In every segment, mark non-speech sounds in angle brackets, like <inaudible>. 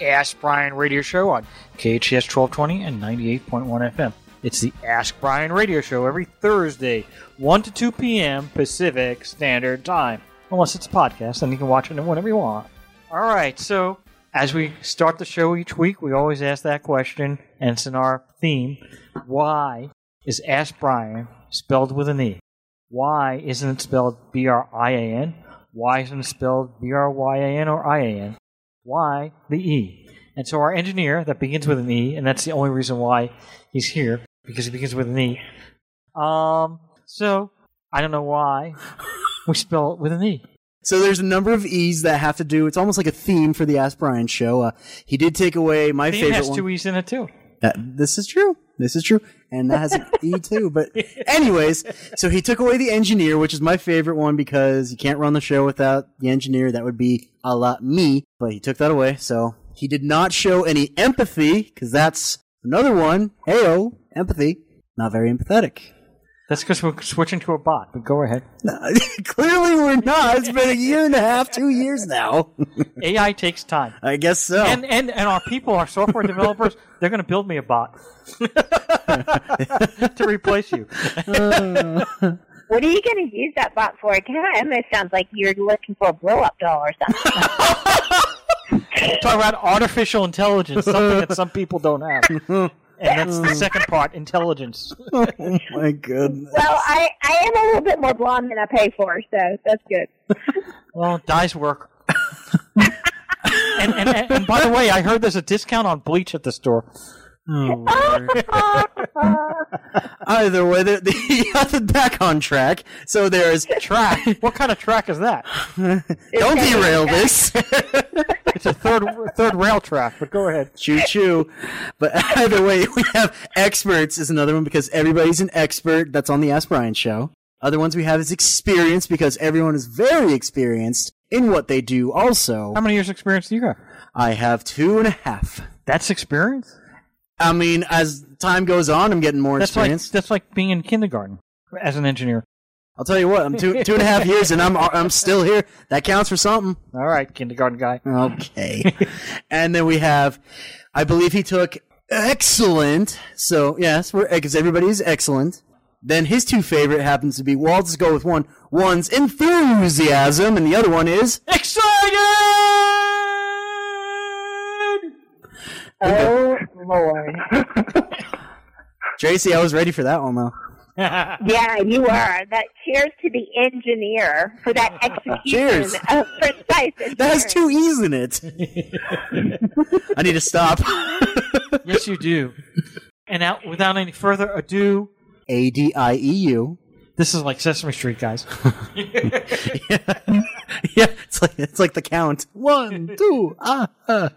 Ask Brien radio show on KHS 1220 and 98.1 FM. It's the Ask Brien radio show every Thursday, 1 to 2 p.m. Pacific Standard Time. Unless it's a podcast, then you can watch it whenever you want. All right, so as we start the show each week, we always ask that question, and it's in our theme. Why is Ask Brien spelled with an E? Why isn't it spelled B R I A N? Why isn't it spelled B R Y A N or I A N? Why the E? And so our engineer that begins with an E, and that's the only reason why he's here because he begins with an E. Um, so I don't know why we spell it with an E. So there's a number of E's that have to do. It's almost like a theme for the Ask Brien show. Uh, he did take away my favorite has one. two E's in it too. That, this is true. This is true. And that has an E too. But <laughs> anyways, so he took away the engineer, which is my favorite one because you can't run the show without the engineer. That would be a lot me. But he took that away. So he did not show any empathy because that's another one. Heyo, empathy. Not very empathetic. That's because we're switching to a bot. But go ahead. <laughs> Clearly we're not. It's been a year and a half, two years now. <laughs> AI takes time. I guess so. And, and and our people, our software developers, <laughs> they're going to build me a bot to replace you. What are you going to use that bot for? It kind of almost sounds like you're looking for a blow up doll or something. Talk about artificial intelligence, something that some people don't have. And that's the second part, intelligence. <laughs> oh my goodness. well, I, I am a little bit more blonde than I pay for, so that's good. Well, dies work. and, and, and, and by the way, I heard there's a discount on bleach at the store. Oh, <laughs> oh <laughs> Either way, the, the, you got it back on track. So there's Track? What kind of track is that? don't derail this. It's a third third rail track, but go ahead. choo choo. But <laughs> either way, we have experts is another one because everybody's an expert. That's on the Ask Brien show. Other ones we have is experience because everyone is very experienced in what they do. Also, How many years experience do you got? I have two and a half. That's experience? I mean, as time goes on, I'm getting more That's like experience. that's like being in kindergarten as an engineer. I'll tell you what, I'm two two and a half years and I'm I'm still here. That counts for something. All right, kindergarten guy. Okay. and then we have, I believe he took excellent. So yes, we're because everybody's excellent. Then his two favorite happens to be. Well, I'll just go with one. One's enthusiasm, and the other one is Excited! Oh, Lord. <laughs> Traci. I was ready for that one though. Yeah, you are. That cheers to the engineer for that execution Cheers. of precise That has two e's in it. <laughs> I need to stop. yes, you do. And now, without any further ado, A D I E U. this is like Sesame Street, guys. <laughs> Yeah, it's like it's like the count. One, two, ah. ah.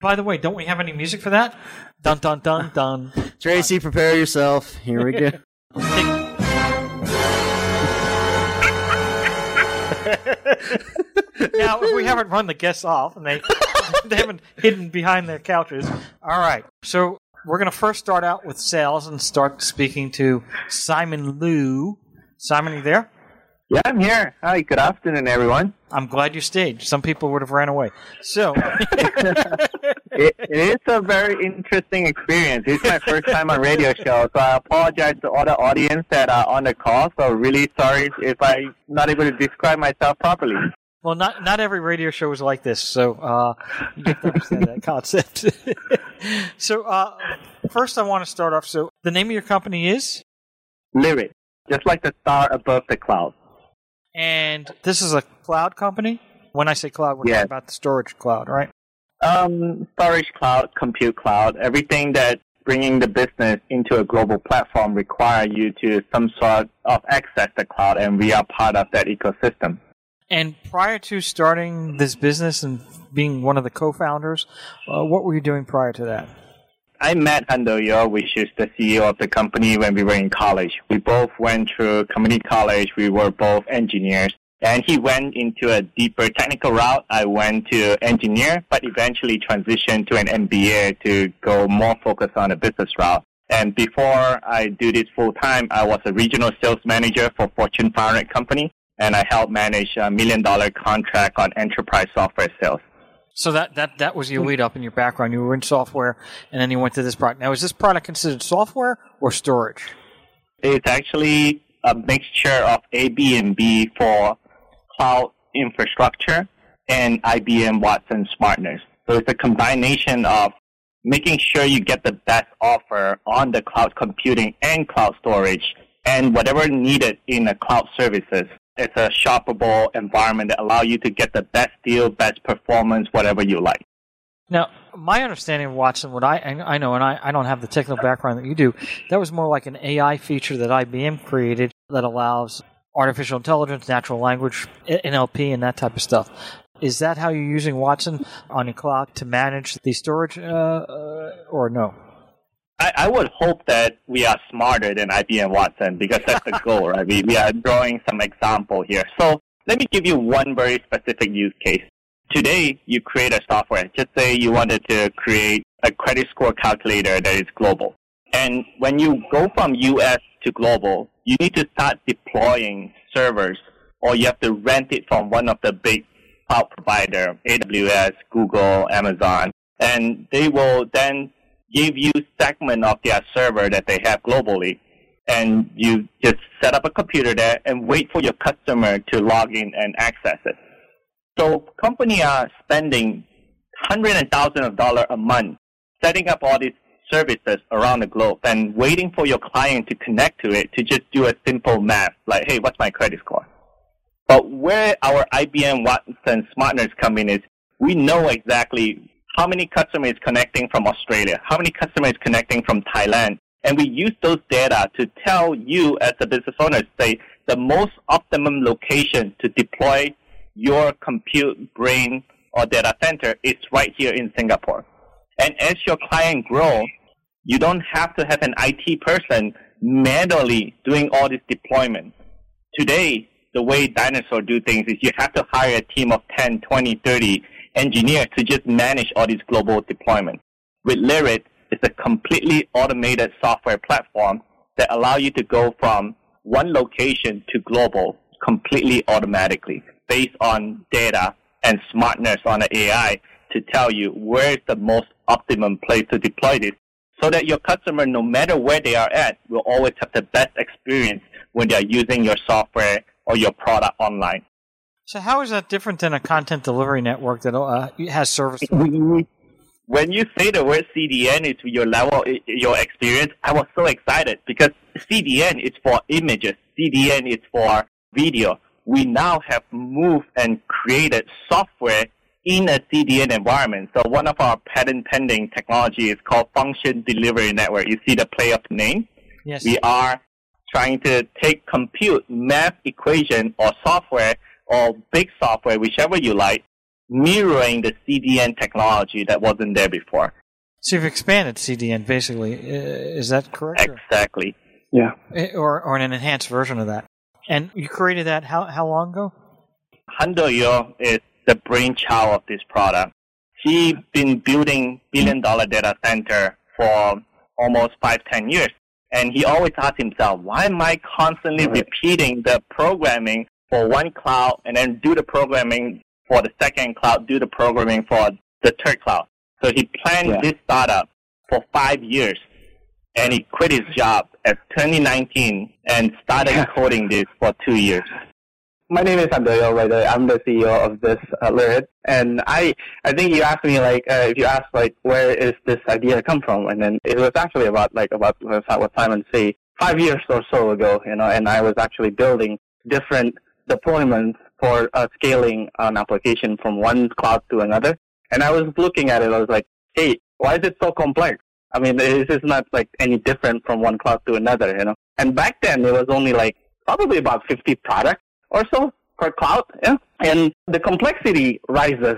By the way, don't we have any music for that? Dun dun dun dun. Traci, prepare yourself. Here we go. <laughs> now, if we haven't run the guests off and they <laughs> they haven't hidden behind their couches, all right. So we're gonna first start out with sales and start speaking to Simon Loo. Simon, you there? Yeah, I'm here. Hi, good afternoon, everyone. I'm glad you stayed. Some people would have ran away. So, <laughs> <laughs> It, it is a very interesting experience. It's my first time on radio show, so I apologize to all the audience that are on the call. So really sorry if I'm not able to describe myself properly. well, not not every radio show is like this. So, uh, you have to understand that <laughs> concept. so, uh, first, I want to start off. So, the name of your company is, Lyrid, just like the star above the cloud. And this is a cloud company. When I say cloud, we're Yes. talking about the storage cloud, right? Um, storage cloud, compute cloud, everything that bringing the business into a global platform require you to some sort of access the cloud, and we are part of that ecosystem. And prior to starting this business and being one of the co-founders, uh, what were you doing prior to that? I met Handoyo, which is the CEO of the company, when we were in college. We both went through community college. We were both engineers. And he went into a deeper technical route. I went to engineer, but eventually transitioned to an MBA to go more focused on a business route. And before I do this full time, I was a regional sales manager for Fortune 500 company, and I helped manage a million dollar contract on enterprise software sales. So that, that, that was your hmm. lead up in your background. You were in software, and then you went to this product. Now, is this product considered software or storage? It's actually a mixture of ABB for cloud infrastructure and IBM Watson Smartness. So it's a combination of making sure you get the best offer on the cloud computing and cloud storage and whatever needed in the cloud services. It's a shoppable environment that allow you to get the best deal, best performance, whatever you like. Now, my understanding of Watson, what I I know, and I, I don't have the technical background that you do, that was more like an AI feature that IBM created that allows artificial intelligence, natural language, NLP, and that type of stuff. Is that how you're using Watson on your cloud to manage the storage, uh, uh, or no? I, I, would hope that we are smarter than IBM Watson because that's the goal, <laughs> right? We, we are drawing some example here. So let me give you one very specific use case. Today, you create a software. Just say you wanted to create a credit score calculator that is global. And when you go from US to global, you need to start deploying servers or you have to rent it from one of the big cloud provider, AWS, Google, Amazon. And they will then give you segment of their server that they have globally. And you just set up a computer there and wait for your customer to log in and access it. So companies are spending hundreds and thousands of dollars a month setting up all these services around the globe and waiting for your client to connect to it to just do a simple math like, hey, what's my credit score? But where our IBM Watson smartness come in is we know exactly how many customers connecting from Australia, how many customers connecting from Thailand, and we use those data to tell you as a business owner, say, the most optimum location to deploy your compute brain or data center is right here in Singapore. And as your client grow, you don't have to have an IT person manually doing all this deployment. Today, the way dinosaur do things is you have to hire a team of 10, 20, 30 engineers to just manage all these global deployments. With Lyrid, it's a completely automated software platform that allow you to go from one location to global completely automatically based on data and smartness on the AI to tell you where is the most optimum place to deploy this so that your customer, no matter where they are at, will always have the best experience when they are using your software or your product online. So how is that different than a content delivery network that uh, has service? <laughs> When you say the word CDN is your level, your experience, I was so excited because CDN is for images, CDN is for video. We now have moved and created software in a CDN environment. So one of our patent pending technology is called function delivery network. You see the play of name? Yes. We are trying to take compute, math equation, or software, or big software, whichever you like, mirroring the CDN technology that wasn't there before. So you've expanded CDN, basically. Is that correct? Exactly. Yeah. Or, or an enhanced version of that. And you created that how, how long ago? Handoyo is the brainchild of this product. He's been building billion dollar data center for almost five, ten years. And he always asks himself, why am I constantly repeating the programming for one cloud and then do the programming for the second cloud, do the programming for the third cloud? So he planned yeah. this startup for five years and he quit his job at 2019 and started coding this for two years. My name is the way. I'm the CEO of this uh, Lyrid. And I, I think you asked me like, uh, if you asked like, where is this idea come from? And then it was actually about like, about what Simon said five years or so ago, you know, and I was actually building different deployments for uh, scaling an application from one cloud to another. And I was looking at it, I was like, hey, why is it so complex? I mean, this is not like any different from one cloud to another, you know. And back then, it was only like probably about 50 products or so per cloud. Yeah? And the complexity rises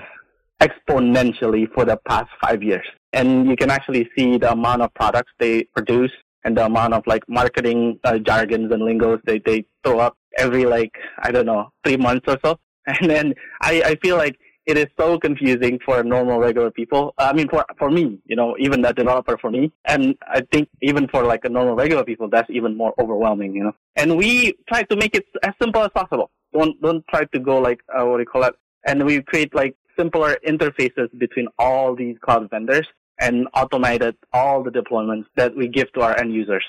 exponentially for the past five years. and you can actually see the amount of products they produce and the amount of like marketing uh, jargons and lingos they, they throw up every like I don't know three months or so. <laughs> And then I, I feel like it is so confusing for normal regular people. I mean, for for me, you know, even the developer for me, and I think even for like a normal regular people, that's even more overwhelming, you know. And we try to make it as simple as possible. Don't don't try to go like uh, what do you call it? And we create like simpler interfaces between all these cloud vendors and automated all the deployments that we give to our end users.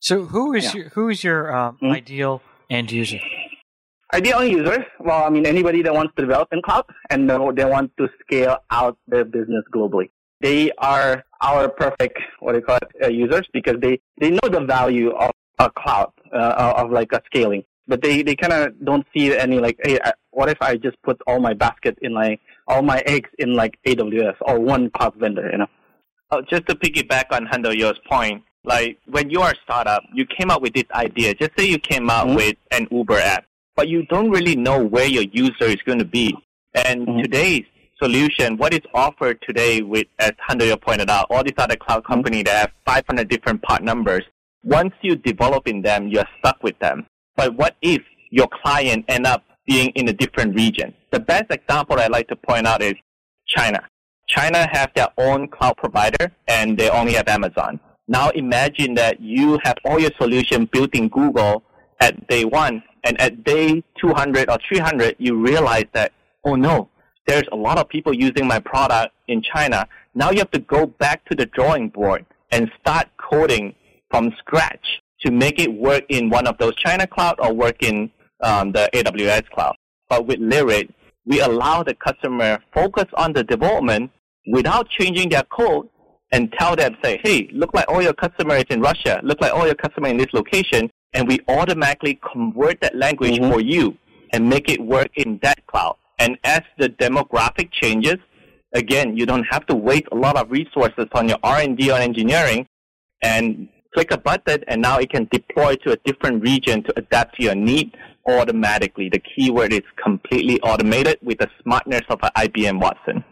So who is Yeah. your who is your um, Hmm? ideal end user? Ideal users, well, I mean, anybody that wants to develop in cloud and they they want to scale out their business globally. They are our perfect, what do you call it, uh, users because they, they know the value of a cloud, uh, of like a scaling. But they, they kind of don't see any like, hey, what if I just put all my basket in like, all my eggs in like AWS or one cloud vendor, you know? Oh, just to piggyback on Handoyo's point, like when you are a startup, you came up with this idea. Just say you came out Mhm. with an Uber app, but you don't really know where your user is going to be. And Mhm. today's solution, what is offered today with, as Handoyo pointed out, all these other cloud companies that have 500 different part numbers. Once you develop in them, you're stuck with them. But what if your client end up being in a different region? The best example I'd like to point out is China. China have their own cloud provider and they only have Amazon. Now imagine that you have all your solution built in Google at day one and at day 200 or 300 you realize that, oh no, there's a lot of people using my product in China. Now you have to go back to the drawing board and start coding from scratch to make it work in one of those China cloud or work in um, the AWS cloud. But with Lyrid, we allow the customer focus on the development without changing their code and tell them, say, hey, look like all your customer is in Russia, look like all your customer in this location, and we automatically convert that language Mhm. for you and make it work in that cloud. And as the demographic changes, again, you don't have to waste a lot of resources on your R&D or engineering and click a button and now it can deploy to a different region to adapt to your need automatically. The keyword is completely automated with the smartness of an IBM Watson.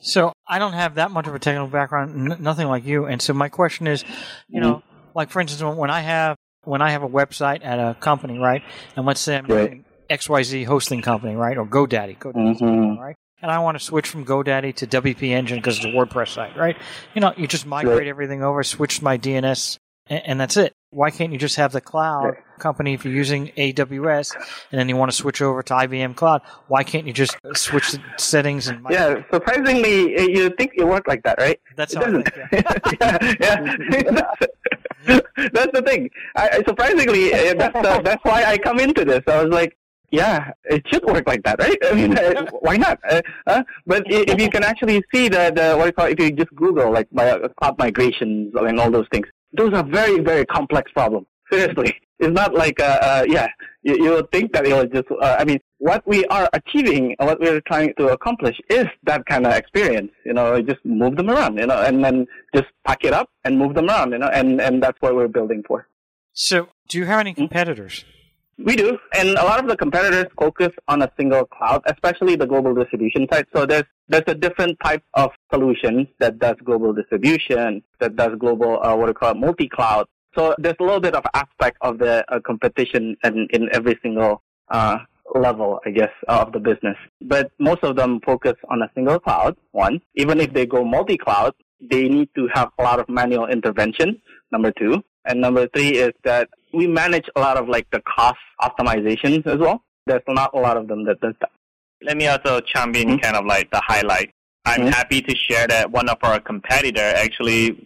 So I don't have that much of a technical background, n- nothing like you. And so my question is, you know, like for instance, when- I have when I have a website at a company, right, and let's say I'm Right. XYZ hosting company, right, or GoDaddy, GoDaddy, Mhm. right, and I want to switch from GoDaddy to WP Engine because it's a WordPress site, right? You know, you just migrate Right. everything over, switch my DNS, and, and that's it. Why can't you just have the cloud company if you're using AWS and then you want to switch over to IBM Cloud? Why can't you just switch the settings and? Yeah, surprisingly, uh, you think it worked like that, right? That's It doesn't. think, yeah. <laughs> yeah, yeah. <laughs> that's the thing. I, surprisingly, uh, that's the, that's why I come into this. I was like, yeah, it should work like that, right? <laughs> I mean, uh, why not? Uh, uh, but if you can actually see the, the what do you call it, if you just Google like my, uh, cloud migrations and all those things, those are very very complex problems. Seriously, <laughs> it's not like uh, uh yeah, you, you would think that it was just. Uh, I mean, what we are achieving, and what we're trying to accomplish, is that kind of experience. You know, just move them around, you know, and then just pack it up and move them around, you know, and and that's what we're building for. So, do you have Hmm? any competitors? We do, and a lot of the competitors focus on a single cloud, especially the global distribution side. So there's there's a different type of solution that does global distribution, that does global uh, what you call multi-cloud. So there's a little bit of aspect of the uh, competition in, in every single uh, level, I guess, of the business. But most of them focus on a single cloud. One, even if they go multi-cloud, they need to have a lot of manual intervention. Number two, and number three is that we manage a lot of like the cost optimizations as well. There's not a lot of them that does that. Let me also chime in Mhm. kind of like the highlight. I'm Mhm. happy to share that one of our competitor actually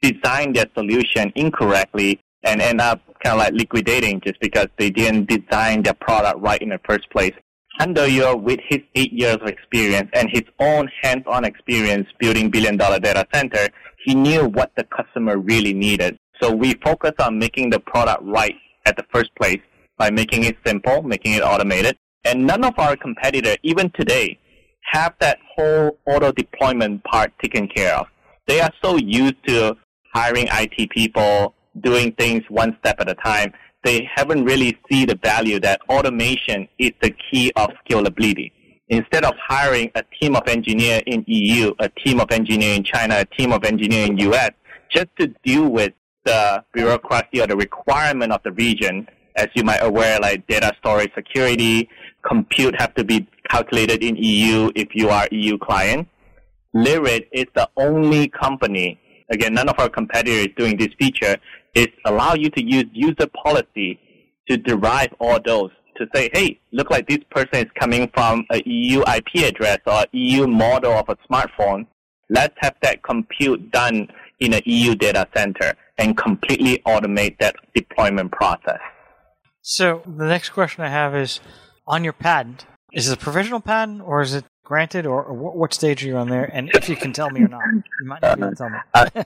designed their solution incorrectly and end up kind of like liquidating just because they didn't design their product right in the first place. Handoyo, with his eight years of experience and his own hands-on experience building billion-dollar data center, he knew what the customer really needed. So we focus on making the product right at the first place by making it simple, making it automated. And none of our competitors, even today, have that whole auto deployment part taken care of. They are so used to hiring IT people, doing things one step at a time. They haven't really see the value that automation is the key of scalability. instead of hiring a team of engineer in EU, a team of engineer in China, a team of engineer in US, just to deal with the bureaucracy or the requirement of the region, as you might aware, like data storage security, compute have to be calculated in EU if you are EU client. Lyrid is the only company, again, none of our competitors doing this feature, is allow you to use user policy to derive all those to say, hey, look like this person is coming from a EU IP address or EU model of a smartphone. Let's have that compute done in an EU data center and completely automate that deployment process. So the next question I have is on your patent. Is it a provisional patent or is it granted, or, or what, what, stage are you on there? And if you can tell me or not, you might not be able to tell me. uh,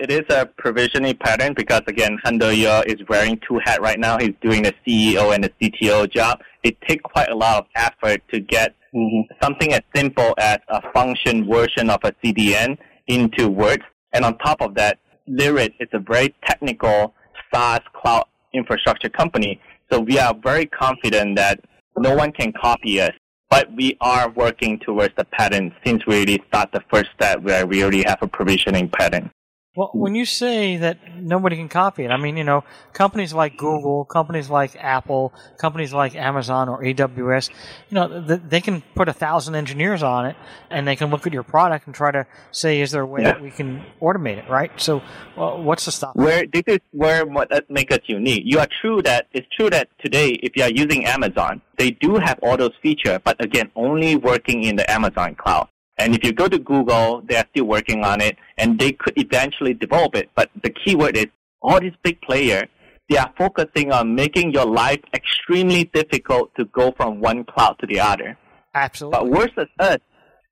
it is a provisioning patent because again, Handoyo is wearing two hats right now. He's doing the CEO and the CTO job. It takes quite a lot of effort to get mm-hmm. something as simple as a function version of a CDN into words. And on top of that, Lyrid is a very technical SaaS cloud infrastructure company. So we are very confident that no one can copy us but we are working towards the patent since we already start the first step where we already have a provisioning patent. Well, when you say that nobody can copy it, I mean, you know, companies like Google, companies like Apple, companies like Amazon or AWS, you know, they can put a thousand engineers on it and they can look at your product and try to say, is there a way yeah. that we can automate it, right? So, well, what's the stop? Where this is where what makes us unique. You are true that it's true that today, if you are using Amazon, they do have all those features, but again, only working in the Amazon cloud. And if you go to Google, they are still working on it, and they could eventually develop it. But the key word is all these big players, they are focusing on making your life extremely difficult to go from one cloud to the other. Absolutely. But worse than us,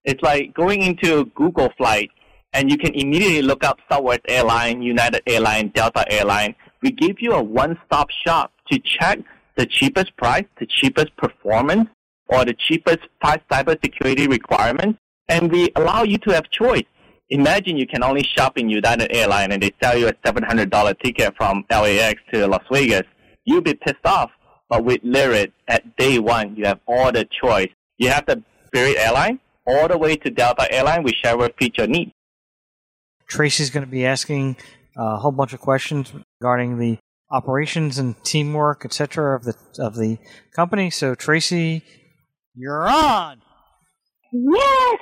it's like going into Google flight, and you can immediately look up Southwest Airline, United Airline, Delta Airline. We give you a one-stop shop to check the cheapest price, the cheapest performance, or the cheapest five cybersecurity requirements and we allow you to have choice. Imagine you can only shop in United Airlines and they sell you a $700 ticket from LAX to Las Vegas. You'll be pissed off. But with Lyrid, at day one, you have all the choice. You have the Spirit Airline all the way to Delta Airline, whichever feature needs. Traci's going to be asking uh, a whole bunch of questions regarding the operations and teamwork, etc., of the of the company. So, Traci, you're on. Yes.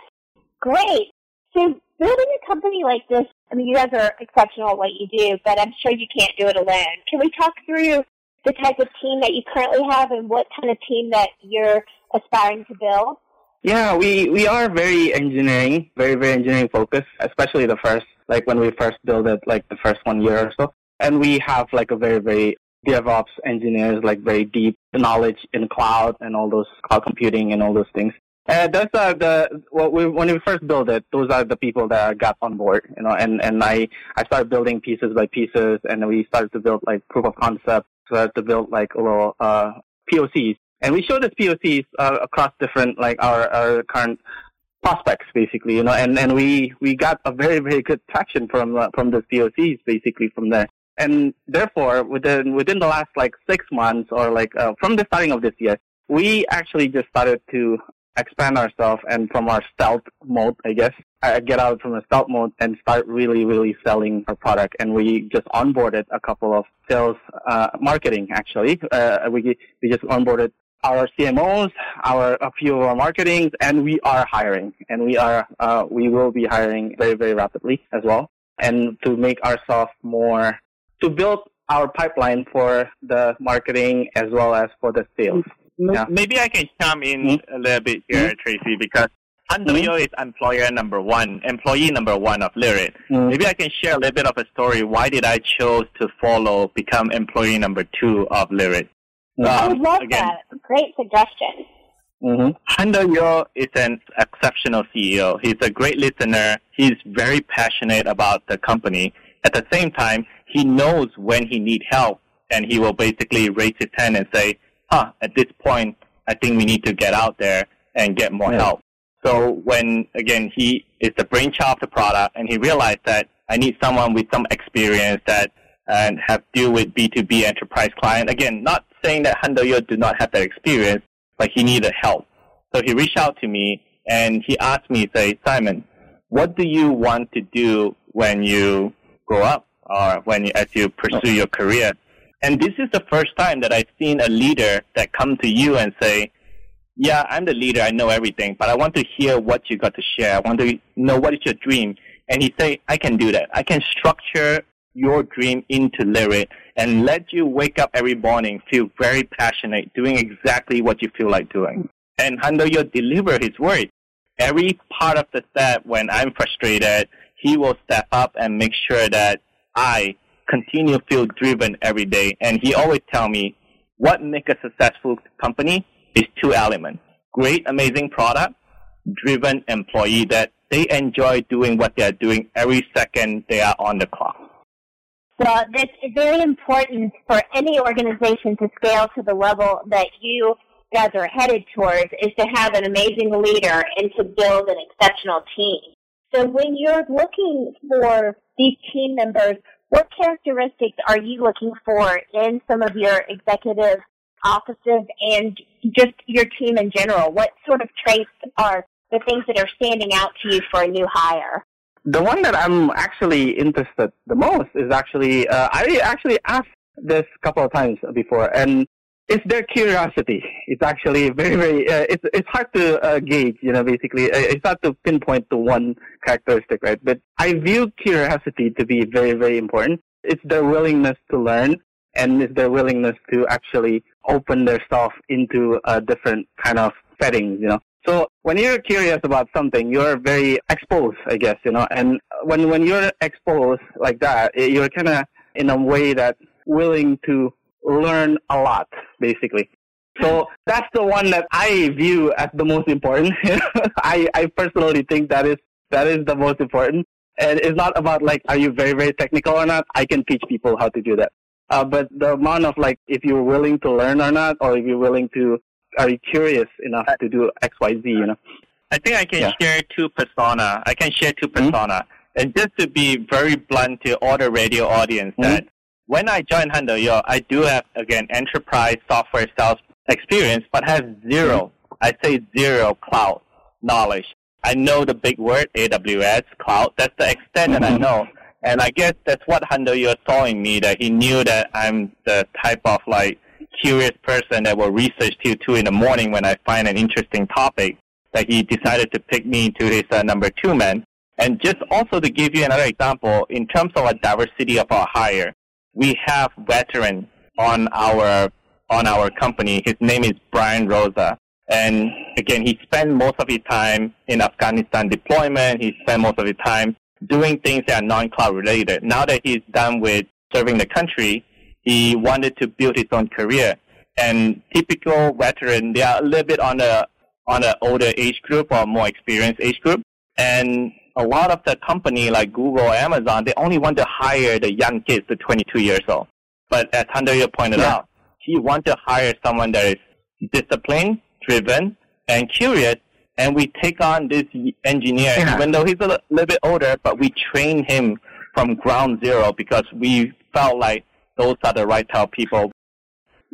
Great. So building a company like this, I mean, you guys are exceptional at what you do, but I'm sure you can't do it alone. Can we talk through the type of team that you currently have and what kind of team that you're aspiring to build? Yeah, we, we are very engineering, very, very engineering focused, especially the first, like when we first built it, like the first one year or so. And we have like a very, very DevOps engineers, like very deep knowledge in cloud and all those cloud computing and all those things. And those are the well, we, when we first built it, those are the people that got on board, you know. And and I I started building pieces by pieces, and we started to build like proof of concept, started to build like a little uh, POCs, and we showed these POCs uh, across different like our our current prospects, basically, you know. And and we we got a very very good traction from uh, from the POCs, basically from there. And therefore, within within the last like six months or like uh, from the starting of this year, we actually just started to expand ourselves and from our stealth mode, I guess, I get out from the stealth mode and start really, really selling our product. And we just onboarded a couple of sales, uh, marketing actually. Uh, we, we just onboarded our CMOs, our, a few of our marketings, and we are hiring. And we are, uh, we will be hiring very, very rapidly as well. And to make ourselves more, to build our pipeline for the marketing as well as for the sales. Yeah. Maybe I can chime in mm-hmm. a little bit here, mm-hmm. Traci, because Handoyo mm-hmm. is employer number one, employee number one of Lyrid. Mm-hmm. Maybe I can share a little bit of a story. Why did I chose to follow, become employee number two of Lyrid? Um, I love again, that. Great suggestion. Mm-hmm. Handoyo is an exceptional CEO. He's a great listener. He's very passionate about the company. At the same time, he knows when he needs help, and he will basically raise his hand and say, huh, at this point, I think we need to get out there and get more help. So when, again, he is the brainchild of the product and he realized that I need someone with some experience that and have deal with B2B enterprise client. Again, not saying that Handoyo do not have that experience, but he needed help. So he reached out to me and he asked me, say, Simon, what do you want to do when you grow up or when you, as you pursue oh. your career? And this is the first time that I've seen a leader that come to you and say, yeah, I'm the leader. I know everything, but I want to hear what you got to share. I want to know what is your dream. And he say, I can do that. I can structure your dream into Lyrid and let you wake up every morning, feel very passionate, doing exactly what you feel like doing. And you deliver his word. Every part of the step, when I'm frustrated, he will step up and make sure that I continue to feel driven every day. And he always tell me, what make a successful company is two elements. Great, amazing product, driven employee that they enjoy doing what they're doing every second they are on the clock. Well, that's very important for any organization to scale to the level that you guys are headed towards is to have an amazing leader and to build an exceptional team. So when you're looking for these team members, what characteristics are you looking for in some of your executive offices and just your team in general? What sort of traits are the things that are standing out to you for a new hire? The one that I'm actually interested the most is actually, uh, I actually asked this a couple of times before, and it's their curiosity. It's actually very, very, uh, it's, it's hard to uh, gauge, you know, basically. Uh, it's hard to pinpoint to one characteristic, right? But I view curiosity to be very, very important. It's their willingness to learn and it's their willingness to actually open their stuff into a different kind of settings, you know. So when you're curious about something, you're very exposed, I guess, you know. And when when you're exposed like that, you're kind of in a way that willing to learn a lot, basically. So that's the one that I view as the most important. <laughs> I I personally think that is that is the most important. And it's not about like, are you very, very technical or not? I can teach people how to do that. Uh, but the amount of like, if you're willing to learn or not, or if you're willing to, are you curious enough to do X, Y, Z, you know? I think I can yeah. share two persona. I can share two mm-hmm. persona. Mm-hmm. And just to be very blunt to all the radio audience mm-hmm. that when I joined Handoyo, I do have, again, enterprise software sales experience, but have 0 mm-hmm. I say zero cloud knowledge. I know the big word, AWS, cloud. That's the extent that I mm-hmm. know. And I guess that's what Handoyo saw in me, that he knew that I'm the type of like curious person that will research till two in the morning when I find an interesting topic, that he decided to pick me to his uh, number two man. And just also to give you another example, in terms of a diversity of our hire, we have veteran on our on our company. His name is Brian Rosa. And again, he spent most of his time in Afghanistan deployment. He spent most of his time doing things that are non-cloud related. Now that he's done with serving the country, he wanted to build his own career. And typical veteran, they are a little bit on the on the older age group or more experienced age group. And a lot of the company like Google or Amazon, they only want to hire the young kids to 22 years old. But as Hunter pointed yeah. out, he want to hire someone that is disciplined, driven, and curious and we take on this engineer, yeah. even though he's a little bit older, but we train him from ground zero because we felt like those are the right type of people.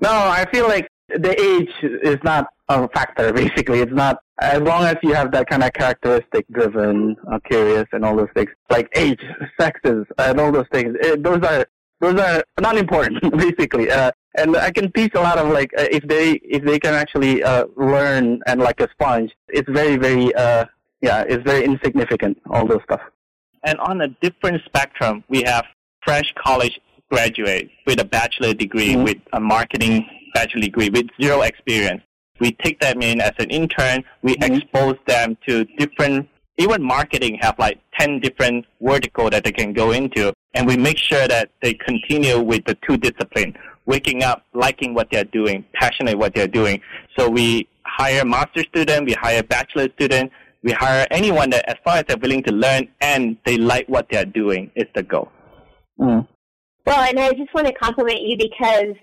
No, I feel like the age is not a factor. <laughs> Basically, it's not as long as you have that kind of characteristic, driven, uh, curious, and all those things. Like age, sexes, and all those things. It, those are those are not important. <laughs> Basically, uh, and I can teach a lot of like uh, if they if they can actually uh, learn and like a sponge, it's very very uh, yeah, it's very insignificant all those stuff. And on a different spectrum, we have fresh college graduate with a bachelor degree, mm-hmm. with a marketing bachelor degree, with zero experience. We take them in as an intern. We mm-hmm. expose them to different. Even marketing have like ten different vertical that they can go into, and we make sure that they continue with the two discipline waking up liking what they're doing, passionate what they're doing. So we hire master student, we hire bachelor student, we hire anyone that as far as they're willing to learn and they like what they're doing is the goal. Mm. Well, and I just want to compliment you because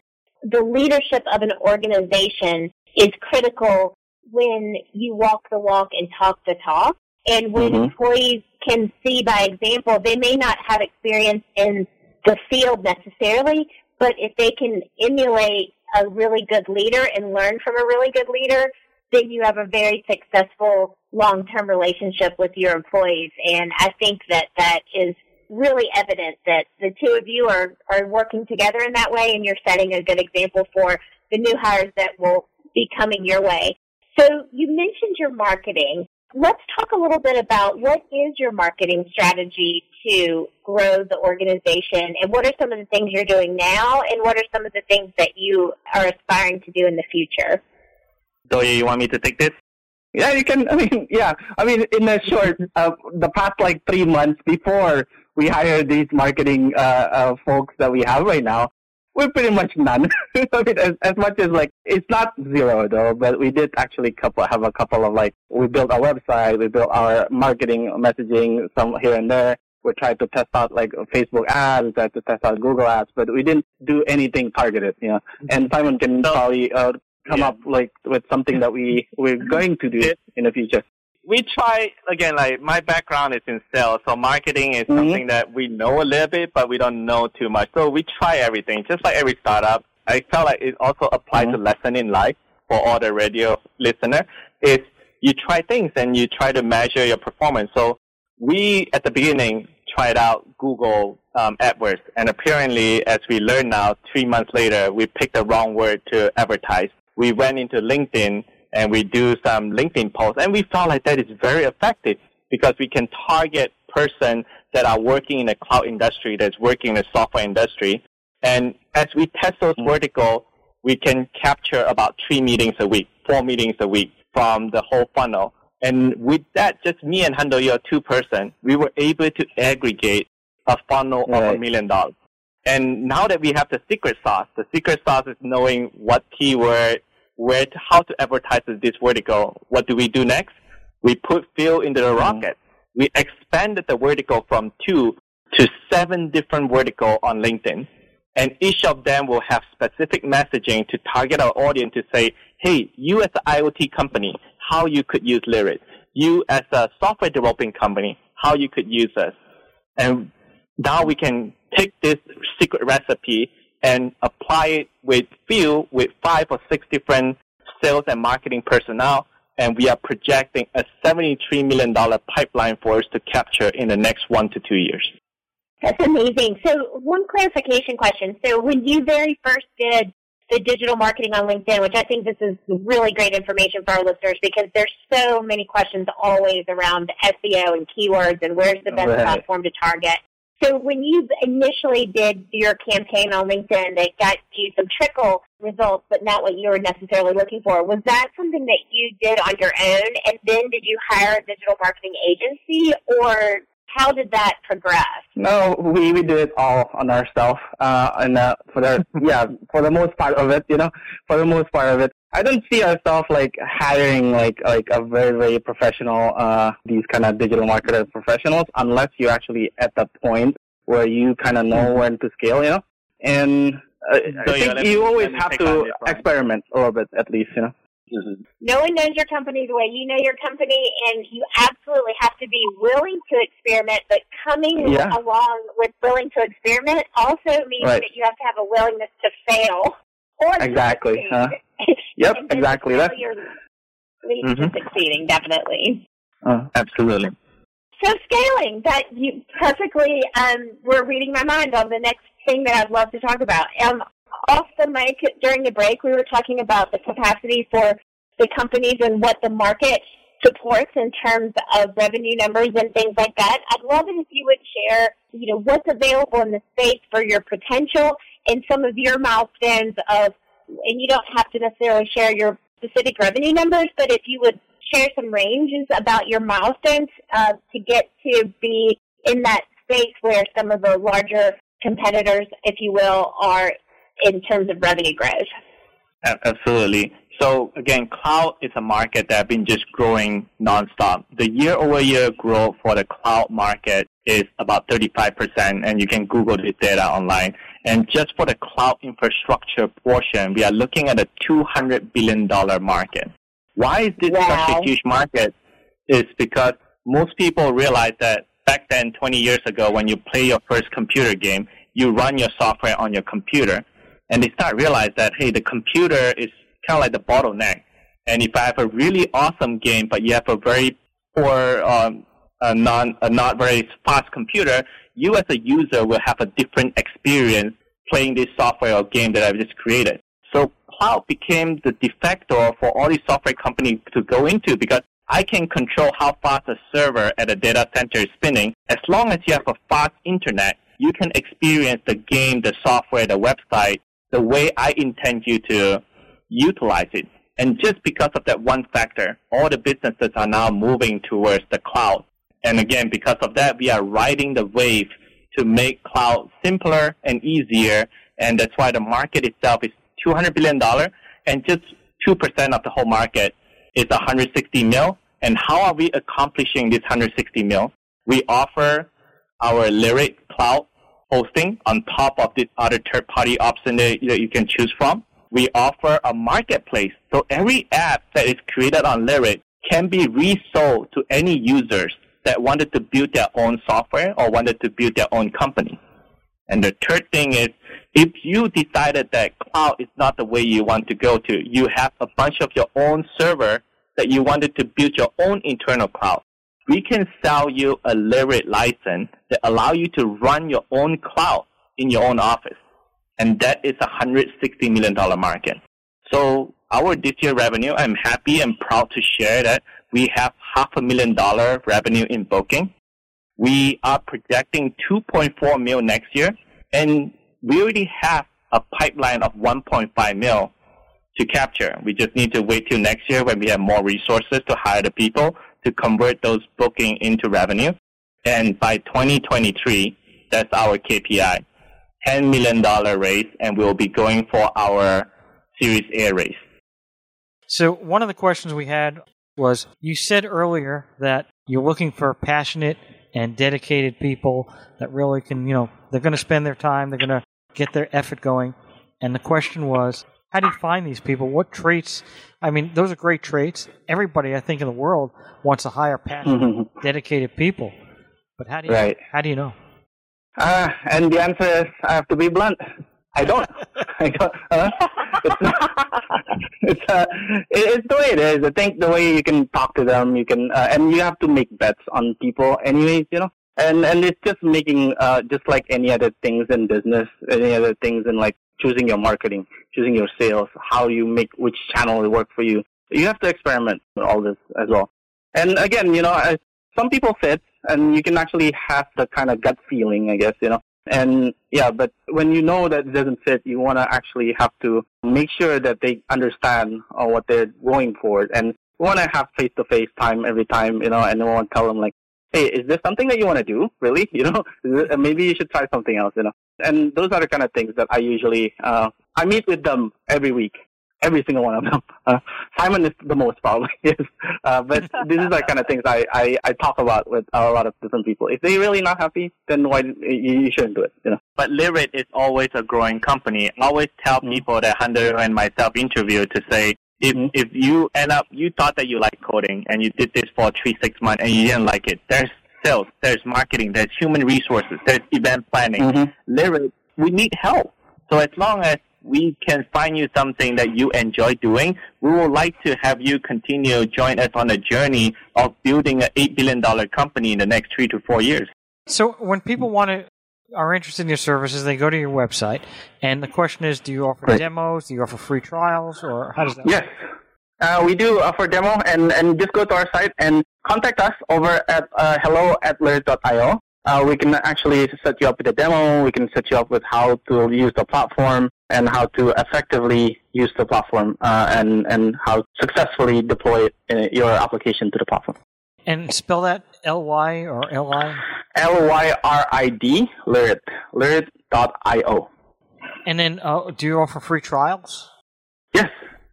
the leadership of an organization is critical when you walk the walk and talk the talk. And when mm-hmm. employees can see by example, they may not have experience in the field necessarily, but if they can emulate a really good leader and learn from a really good leader, then you have a very successful long-term relationship with your employees. And I think that that is really evident that the two of you are, are working together in that way and you're setting a good example for the new hires that will be coming your way. So you mentioned your marketing. Let's talk a little bit about what is your marketing strategy to grow the organization and what are some of the things you're doing now and what are some of the things that you are aspiring to do in the future? Doya, you want me to take this? Yeah, you can. I mean, <laughs> yeah. I mean, in a short, uh, the past like three months before we hired these marketing uh, uh, folks that we have right now, we're pretty much none. <laughs> I mean, as, as much as like it's not zero though, but we did actually couple have a couple of like we built our website, we built our marketing messaging some here and there. We tried to test out like Facebook ads, we tried to test out Google ads, but we didn't do anything targeted. You know, and Simon can probably uh, come yeah. up like with something that we we're going to do in the future we try again. Like my background is in sales, so marketing is mm-hmm. something that we know a little bit, but we don't know too much. So we try everything, just like every startup. I felt like it also applies mm-hmm. to lesson in life for all the radio listener. Is you try things and you try to measure your performance. So we at the beginning tried out Google um, AdWords, and apparently, as we learn now, three months later, we picked the wrong word to advertise. We went into LinkedIn and we do some LinkedIn posts, and we found like that is very effective because we can target person that are working in the cloud industry, that's working in the software industry, and as we test those vertical, we can capture about three meetings a week, four meetings a week from the whole funnel. And with that, just me and Hando, you're two person, we were able to aggregate a funnel right. of a million dollars. And now that we have the secret sauce, the secret sauce is knowing what keyword where to, how to advertise this vertical. What do we do next? We put fuel into the mm-hmm. rocket. We expanded the vertical from two to seven different vertical on LinkedIn. And each of them will have specific messaging to target our audience to say, hey, you as an IoT company, how you could use Lyrid. You as a software developing company, how you could use us. And now we can take this secret recipe and apply it with few, with five or six different sales and marketing personnel. And we are projecting a $73 million pipeline for us to capture in the next one to two years. That's amazing. So one clarification question. So when you very first did the digital marketing on LinkedIn, which I think this is really great information for our listeners because there's so many questions always around SEO and keywords and where's the best right. platform to target. So when you initially did your campaign on LinkedIn that got you some trickle results, but not what you were necessarily looking for, was that something that you did on your own? And then did you hire a digital marketing agency or how did that progress? No, we, we do it all on ourselves. Uh, and uh, for the <laughs> yeah, for the most part of it, you know, for the most part of it, I don't see ourselves like hiring like like a very very professional uh these kind of digital marketer professionals unless you're actually at the point where you kind of know mm-hmm. when to scale, you know. And uh, so, I think you always have to experiment a little bit at least, you know. Mm-hmm. No one knows your company the way you know your company, and you absolutely have to be willing to experiment. But coming yeah. along with willing to experiment also means right. that you have to have a willingness to fail. Or exactly. Huh? <laughs> yep. Exactly. That's mm-hmm. to succeeding. Definitely. Uh, absolutely. So scaling that you perfectly um, were reading my mind on the next thing that I'd love to talk about. Um, off the mic during the break, we were talking about the capacity for the companies and what the market supports in terms of revenue numbers and things like that. I'd love it if you would share, you know, what's available in the space for your potential and some of your milestones of, and you don't have to necessarily share your specific revenue numbers, but if you would share some ranges about your milestones uh, to get to be in that space where some of the larger competitors, if you will, are in terms of revenue growth. Absolutely. So again, cloud is a market that has been just growing nonstop. The year-over-year growth for the cloud market is about 35%, and you can Google this data online. And just for the cloud infrastructure portion, we are looking at a $200 billion market. Why is this wow. such a huge market? Is because most people realize that back then, 20 years ago, when you play your first computer game, you run your software on your computer and they start realize that hey, the computer is kind of like the bottleneck, And if I have a really awesome game, but you have a very poor, um, a non, a not very fast computer, you as a user will have a different experience playing this software or game that I've just created. So cloud became the de facto for all these software companies to go into because I can control how fast a server at a data center is spinning. As long as you have a fast internet, you can experience the game, the software, the website, the way I intend you to utilize it. And just because of that one factor, all the businesses are now moving towards the cloud. And again, because of that, we are riding the wave to make cloud simpler and easier. And that's why the market itself is $200 billion and just 2% of the whole market is 160 mil. And how are we accomplishing this 160 mil? We offer our Lyrid cloud hosting on top of the other third party option that you can choose from. We offer a marketplace. So every app that is created on Lyrid can be resold to any users that wanted to build their own software or wanted to build their own company. And the third thing is, if you decided that cloud is not the way you want to go to, you have a bunch of your own server that you wanted to build your own internal cloud. We can sell you a Lyrid license that allow you to run your own cloud in your own office. And that is a $160 million market. So our this year revenue, I'm happy and proud to share that we have half a million dollar revenue in booking. We are projecting 2.4 mil next year, and we already have a pipeline of 1.5 mil to capture. We just need to wait till next year when we have more resources to hire the people to convert those booking into revenue. And by 2023, that's our KPI. $10 million raise, and we'll be going for our Series A raise. So one of the questions we had was you said earlier that you're looking for passionate and dedicated people that really can, you know, they're going to spend their time, they're going to get their effort going. And the question was, how do you find these people? What traits? I mean, those are great traits. Everybody, I think, in the world wants to hire passionate, dedicated people. But how do you Right. how do you know? Uh, and the answer is, I have to be blunt. I don't. <laughs> I don't. Uh, it's <laughs> it's, uh, it- it's the way it is. I think the way you can talk to them, you can, uh, and you have to make bets on people, anyways. You know, and and it's just making, uh, just like any other things in business, any other things in like choosing your marketing, choosing your sales, how you make which channel will work for you. You have to experiment with all this as well. And again, you know, some people fit, and you can actually have the kind of gut feeling, I guess, you know. And yeah, but when you know that it doesn't fit, you want to actually have to make sure that they understand uh, what they're going for, and want to have face-to-face time every time, you know, and want to tell them like, hey, is this something that you want to do? Really? <laughs> You know, maybe you should try something else, you know. And those are the kind of things that I usually, uh, I meet with them every week, every single one of them. <laughs> Uh, Simon is the most <laughs> probably, yes. Uh, but this is the kind of things I, I, I talk about with a lot of different people. If they're really not happy, then why you, you shouldn't do it, you know. But Lyrid is always a growing company. I always tell people that Hunter and myself interview to say, if, if you end up, you thought that you like coding and you did this for three, six months and you didn't like it, there's sales, there's marketing, there's human resources, there's event planning. Mhm. Lyrid, we need help. So as long as we can find you something that you enjoy doing, we would like to have you continue join us on the journey of building an eight billion dollar company in the next three to four years. So when people want to are interested in your services, they go to your website, and the question is, do you offer Right. demos? Do you offer free trials, or how does that? Work? Yes. Uh, we do offer demo and, and just go to our site and contact us over at uh, hello at. Uh, we can actually set you up with a demo. We can set you up with how to use the platform and how to effectively use the platform uh, and, and how successfully deploy uh, your application to the platform. And spell that L Y or L I. L-Y-R-I-D, Lyrid, lyrid.io. And then, uh, do you offer free trials? Yes,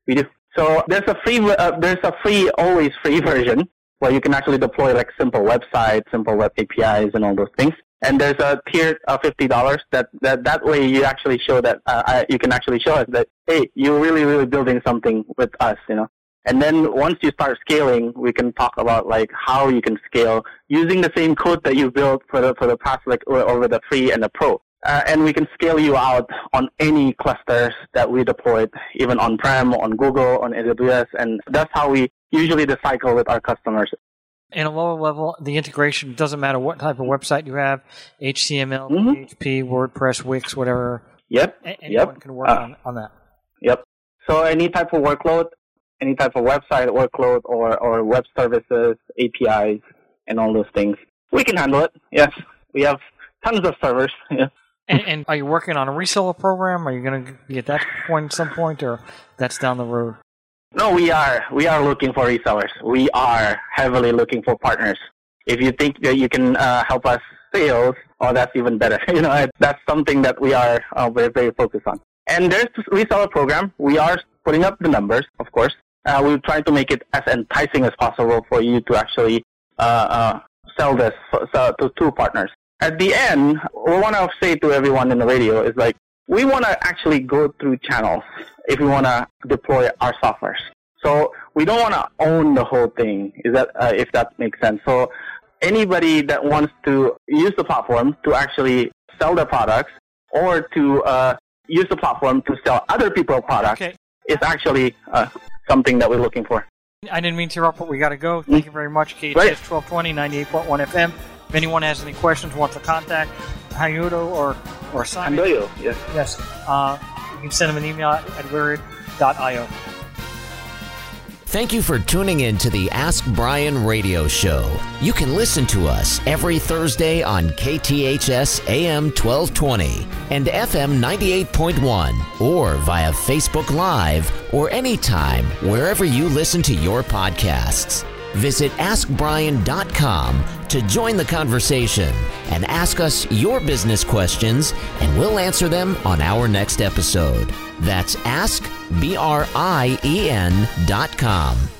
we do. So there's a free, uh, there's a free, always free <laughs> version where you can actually deploy like simple websites, simple web APIs, and all those things. And there's a tier of fifty dollars that, that that way you actually show that uh, I, you can actually show us that hey, you're really really building something with us, you know. And then once you start scaling, we can talk about like how you can scale using the same code that you built for the for the past like over the free and the pro. uh, and we can scale you out on any clusters that we deployed, even on-prem, on Google, on AWS, and that's how we usually the cycle with our customers. In a lower level, the integration doesn't matter what type of website you have, HTML, Mhm. PHP, WordPress, Wix, whatever. Yep. A- anyone Yep. can work Uh, on, on that. Yep. So any type of workload, any type of website workload or, or web services, APIs, and all those things, we can handle it. Yes. We have tons of servers. <laughs> Yeah. And, and are you working on a reseller program? Are you going to get that point at some point, or that's down the road? No, we are. We are looking for resellers. We are heavily looking for partners. If you think that you can uh, help us sales, oh, that's even better. <laughs> You know, that's something that we are uh, very, very focused on. And there's this reseller program. We are putting up the numbers, of course. Uh, we're trying to make it as enticing as possible for you to actually uh, uh, sell this so, to two partners. At the end, what I want to say to everyone in the radio is like, we want to actually go through channels if we want to deploy our softwares. So we don't want to own the whole thing. Is that uh, if that makes sense? So anybody that wants to use the platform to actually sell their products or to uh, use the platform to sell other people's products Okay. is actually uh, something that we're looking for. I didn't mean to interrupt, but we got to go. Thank you very much, KTHS Right. 1220, 98.1 FM. If anyone has any questions, wants to contact Handoyo or, or Simon, Handoyo, yes. yes, uh, you can send them an email at, lyrid.io. Thank you for tuning in to the Ask Brien radio show. You can listen to us every Thursday on KTHS AM 1220 and FM 98.1 or via Facebook Live or anytime wherever you listen to your podcasts. Visit AskBrien.com to join the conversation and ask us your business questions, and we'll answer them on our next episode. That's AskBrien.com.